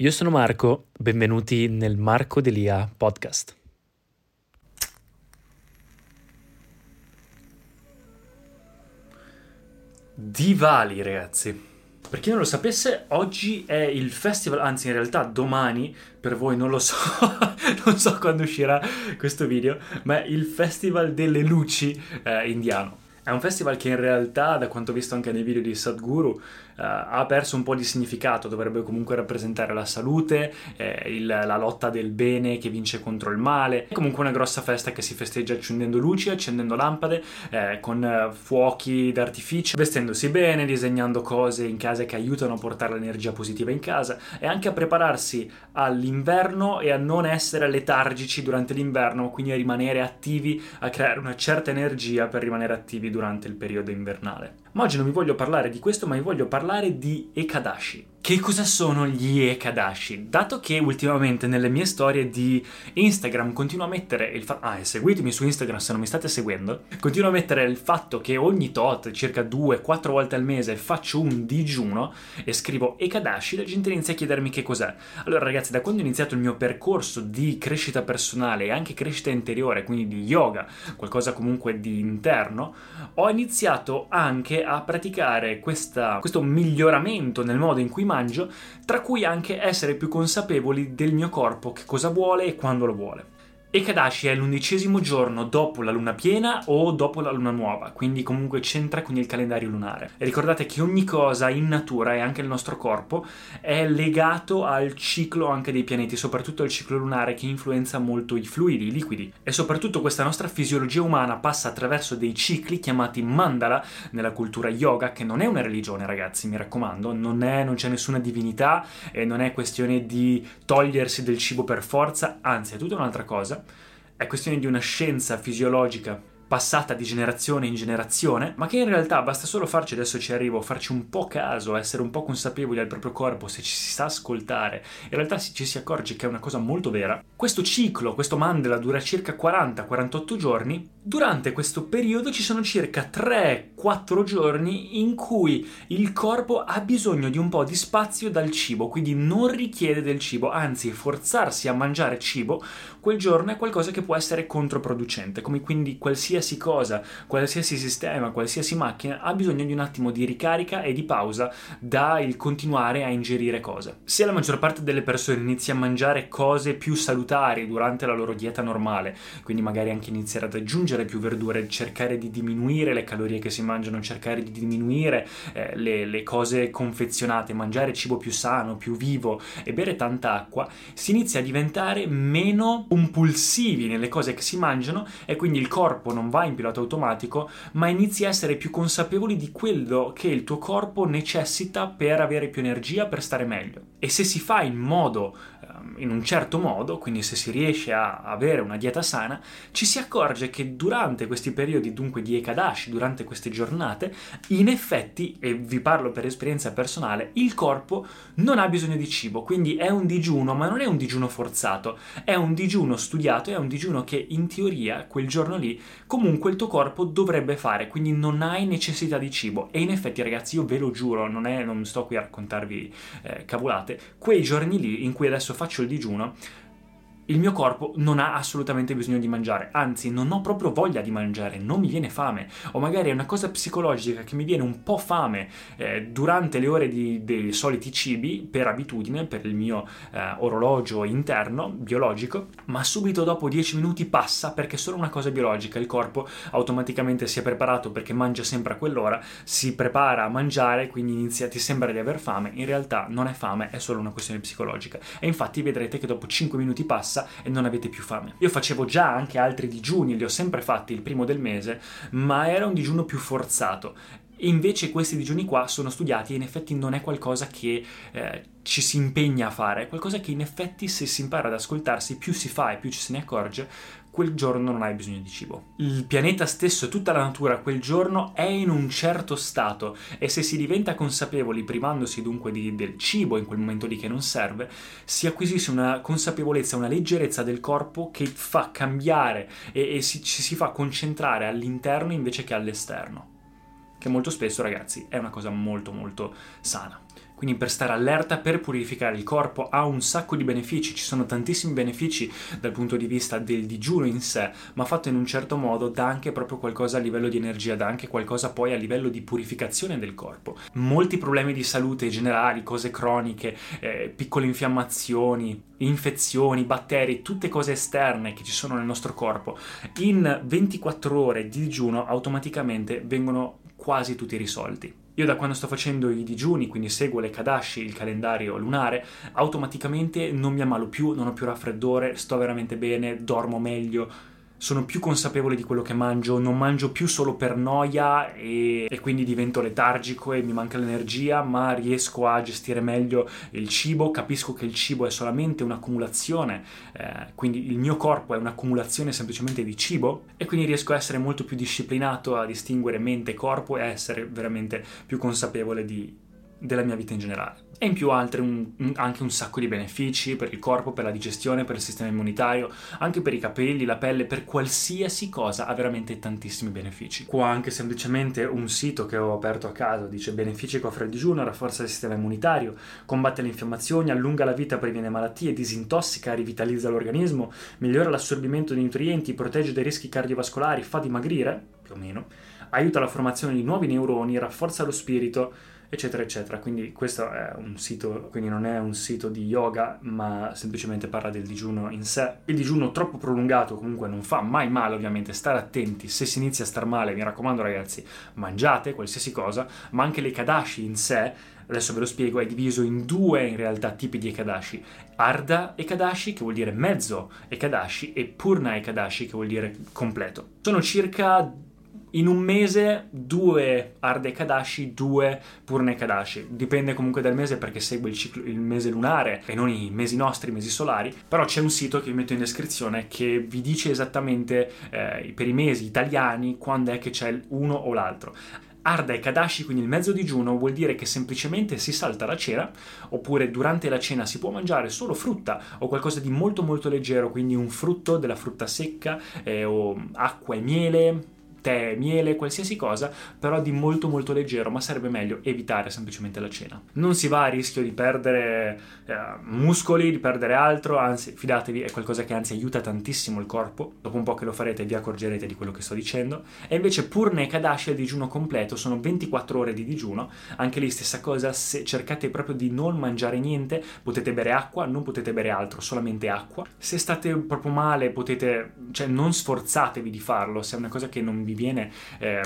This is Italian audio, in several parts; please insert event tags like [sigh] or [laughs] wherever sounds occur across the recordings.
Io sono Marco, benvenuti nel Marco Delia podcast. Divali, ragazzi. Per chi non lo sapesse, oggi è il festival, anzi in realtà domani, per voi non lo so, [laughs] non so quando uscirà questo video, ma è il festival delle luci eh, indiano. È un festival che in realtà, da quanto visto anche nei video di Sadhguru, uh, ha perso un po' di significato, dovrebbe comunque rappresentare la salute, eh, il, la lotta del bene che vince contro il male. È comunque una grossa festa che si festeggia accendendo luci, accendendo lampade, eh, con uh, fuochi d'artificio, vestendosi bene, disegnando cose in casa che aiutano a portare l'energia positiva in casa e anche a prepararsi all'inverno e a non essere letargici durante l'inverno, quindi a rimanere attivi, a creare una certa energia per rimanere attivi durante il periodo invernale. Ma oggi non vi voglio parlare di questo, ma vi voglio parlare di Ekadashi. Che cosa sono gli Ekadashi? Dato che ultimamente nelle mie storie di Instagram continuo a mettere il fatto... Ah, seguitemi su Instagram se non mi state seguendo. Continuo a mettere il fatto che ogni tot, circa due, quattro volte al mese, faccio un digiuno e scrivo Ekadashi, la gente inizia a chiedermi che cos'è. Allora ragazzi, da quando ho iniziato il mio percorso di crescita personale e anche crescita interiore, quindi di yoga, qualcosa comunque di interno, ho iniziato anche a praticare questa, questo miglioramento nel modo in cui mangio, tra cui anche essere più consapevoli del mio corpo, che cosa vuole e quando lo vuole. Ekadashi è l'undicesimo giorno dopo la luna piena o dopo la luna nuova, quindi comunque c'entra con il calendario lunare. E ricordate che ogni cosa in natura e anche il nostro corpo è legato al ciclo anche dei pianeti, soprattutto al ciclo lunare che influenza molto i fluidi, i liquidi. E soprattutto questa nostra fisiologia umana passa attraverso dei cicli chiamati mandala nella cultura yoga, che non è una religione ragazzi, mi raccomando, non, è, non c'è nessuna divinità e non è questione di togliersi del cibo per forza, anzi è tutta un'altra cosa è questione di una scienza fisiologica passata di generazione in generazione, ma che in realtà basta solo farci, adesso ci arrivo, farci un po' caso, essere un po' consapevoli del proprio corpo, se ci si sa ascoltare, in realtà ci si accorge che è una cosa molto vera. Questo ciclo, questo mandala dura circa 40-48 giorni, durante questo periodo ci sono circa 3-4 giorni in cui il corpo ha bisogno di un po' di spazio dal cibo, quindi non richiede del cibo, anzi forzarsi a mangiare cibo quel giorno è qualcosa che può essere controproducente, come quindi qualsiasi qualsiasi cosa, qualsiasi sistema, qualsiasi macchina ha bisogno di un attimo di ricarica e di pausa da il continuare a ingerire cose. Se la maggior parte delle persone inizia a mangiare cose più salutari durante la loro dieta normale, quindi magari anche iniziare ad aggiungere più verdure, cercare di diminuire le calorie che si mangiano, cercare di diminuire eh, le, le cose confezionate, mangiare cibo più sano, più vivo e bere tanta acqua, si inizia a diventare meno compulsivi nelle cose che si mangiano e quindi il corpo non non vai in pilota automatico, ma inizi a essere più consapevoli di quello che il tuo corpo necessita per avere più energia, per stare meglio. E se si fa in modo Ehm, in un certo modo, quindi se si riesce a avere una dieta sana, ci si accorge che durante questi periodi, dunque di Ekadashi, durante queste giornate, in effetti, e vi parlo per esperienza personale, il corpo non ha bisogno di cibo, quindi è un digiuno, ma non è un digiuno forzato, è un digiuno studiato, è un digiuno che in teoria quel giorno lì comunque il tuo corpo dovrebbe fare, quindi non hai necessità di cibo. E in effetti ragazzi, io ve lo giuro, non, è, non sto qui a raccontarvi eh, cavolate, quei giorni lì in cui adesso faccio il digiuno il mio corpo non ha assolutamente bisogno di mangiare, anzi non ho proprio voglia di mangiare, non mi viene fame, o magari è una cosa psicologica che mi viene un po' fame eh, durante le ore di, dei soliti cibi, per abitudine, per il mio eh, orologio interno, biologico, ma subito dopo 10 minuti passa perché è solo una cosa biologica, il corpo automaticamente si è preparato perché mangia sempre a quell'ora, si prepara a mangiare, quindi inizia, ti sembra di aver fame, in realtà non è fame, è solo una questione psicologica. E infatti vedrete che dopo 5 minuti passa passa e non avete più fame. Io facevo già anche altri digiuni, li ho sempre fatti il primo del mese, ma era un digiuno più forzato invece questi digiuni qua sono studiati e in effetti non è qualcosa che eh, ci si impegna a fare, è qualcosa che in effetti se si impara ad ascoltarsi più si fa e più ci se ne accorge, quel giorno non hai bisogno di cibo. Il pianeta stesso, tutta la natura quel giorno è in un certo stato e se si diventa consapevoli, privandosi dunque di, del cibo in quel momento lì che non serve, si acquisisce una consapevolezza, una leggerezza del corpo che fa cambiare e, e si, ci si fa concentrare all'interno invece che all'esterno che molto spesso, ragazzi, è una cosa molto molto sana. Quindi per stare allerta, per purificare il corpo ha un sacco di benefici, ci sono tantissimi benefici dal punto di vista del digiuno in sé, ma fatto in un certo modo dà anche proprio qualcosa a livello di energia, dà anche qualcosa poi a livello di purificazione del corpo. Molti problemi di salute generali, cose croniche, eh, piccole infiammazioni, infezioni, batteri, tutte cose esterne che ci sono nel nostro corpo, in 24 ore di digiuno automaticamente vengono quasi tutti risolti. Io da quando sto facendo i digiuni, quindi seguo le Kadashi, il calendario lunare, automaticamente non mi ammalo più, non ho più raffreddore, sto veramente bene, dormo meglio, sono più consapevole di quello che mangio, non mangio più solo per noia e, e, quindi divento letargico e mi manca l'energia, ma riesco a gestire meglio il cibo, capisco che il cibo è solamente un'accumulazione, eh, quindi il mio corpo è un'accumulazione semplicemente di cibo e quindi riesco a essere molto più disciplinato, a distinguere mente e corpo e a essere veramente più consapevole di, della mia vita in generale. E in più altri un, anche un sacco di benefici per il corpo, per la digestione, per il sistema immunitario, anche per i capelli, la pelle, per qualsiasi cosa ha veramente tantissimi benefici. Qua anche semplicemente un sito che ho aperto a caso dice benefici che offre il digiuno, rafforza il sistema immunitario, combatte le infiammazioni, allunga la vita, previene malattie, disintossica, rivitalizza l'organismo, migliora l'assorbimento di nutrienti, protegge dai rischi cardiovascolari, fa dimagrire, più o meno, aiuta la formazione di nuovi neuroni, rafforza lo spirito, eccetera, eccetera. Quindi questo è un sito, quindi non è un sito di yoga, ma semplicemente parla del digiuno in sé. Il digiuno troppo prolungato comunque non fa mai male, ovviamente, stare attenti. Se si inizia a star male, mi raccomando ragazzi, mangiate qualsiasi cosa, ma anche le kadashi in sé adesso ve lo spiego, è diviso in due in realtà tipi di Ekadashi. Arda Ekadashi, che vuol dire mezzo Ekadashi, e Purna Ekadashi, che vuol dire completo. Sono circa in un mese due Arde Kadashi, due Purne Kadashi. Dipende comunque dal mese perché segue il, ciclo, il mese lunare e non i mesi nostri, i mesi solari. Però c'è un sito che vi metto in descrizione che vi dice esattamente eh, per i mesi italiani quando è che c'è uno o l'altro. Arda e Kadashi, quindi il mezzo digiuno, vuol dire che semplicemente si salta la cena, oppure durante la cena si può mangiare solo frutta o qualcosa di molto molto leggero, quindi un frutto della frutta secca eh, o acqua e miele, tè, miele, qualsiasi cosa, però di molto molto leggero, ma sarebbe meglio evitare semplicemente la cena. Non si va a rischio di perdere eh, muscoli, di perdere altro, anzi fidatevi, è qualcosa che anzi aiuta tantissimo il corpo, dopo un po' che lo farete vi accorgerete di quello che sto dicendo, e invece Purne e Kadashi il digiuno completo sono 24 ore di digiuno, anche lì stessa cosa, se cercate proprio di non mangiare niente, potete bere acqua, non potete bere altro, solamente acqua. Se state proprio male potete, cioè non sforzatevi di farlo, se è una cosa che non vi viene eh,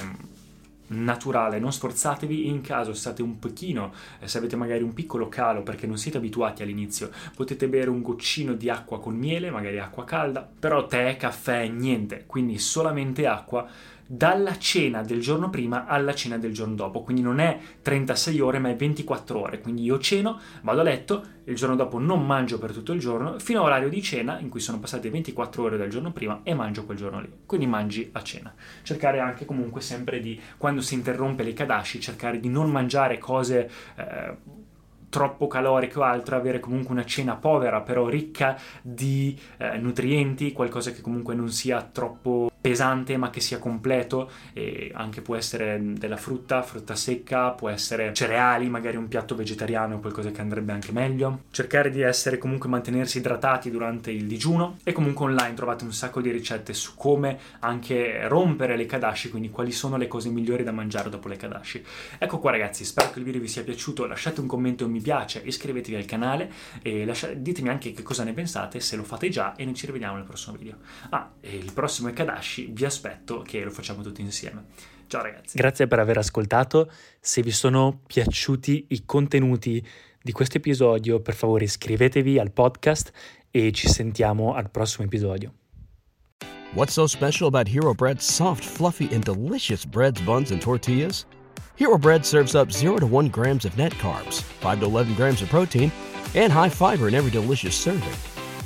naturale, non sforzatevi in caso state un pochino, eh, se avete magari un piccolo calo perché non siete abituati all'inizio, potete bere un goccino di acqua con miele, magari acqua calda, però tè, caffè, niente, quindi solamente acqua dalla cena del giorno prima alla cena del giorno dopo, quindi non è 36 ore ma è 24 ore, quindi io ceno, vado a letto, il giorno dopo non mangio per tutto il giorno, fino all'orario di cena in cui sono passate 24 ore dal giorno prima e mangio quel giorno lì, quindi mangi a cena. Cercare anche comunque sempre di, quando si interrompe le kadashi, cercare di non mangiare cose... Eh, troppo caloriche o altro, avere comunque una cena povera però ricca di eh, nutrienti, qualcosa che comunque non sia troppo pesante ma che sia completo e anche può essere della frutta, frutta secca, può essere cereali, magari un piatto vegetariano qualcosa che andrebbe anche meglio. Cercare di essere comunque mantenersi idratati durante il digiuno e comunque online trovate un sacco di ricette su come anche rompere le kadashi, quindi quali sono le cose migliori da mangiare dopo le kadashi. Ecco qua ragazzi, spero che il video vi sia piaciuto, lasciate un commento e un mi piace, iscrivetevi al canale e lasciate, ditemi anche che cosa ne pensate, se lo fate già e noi ci rivediamo nel prossimo video. Ah, il prossimo è kadashi Flashy, vi aspetto che lo facciamo tutti insieme. Ciao ragazzi. Grazie per aver ascoltato. Se vi sono piaciuti i contenuti di questo episodio, per favore iscrivetevi al podcast e ci sentiamo al prossimo episodio. What's so special about Hero Bread's soft, fluffy and delicious breads, buns and tortillas? Hero Bread serves up 0 to 1 grams of net carbs, 5 to 11 grams of protein, and high fiber in every delicious serving.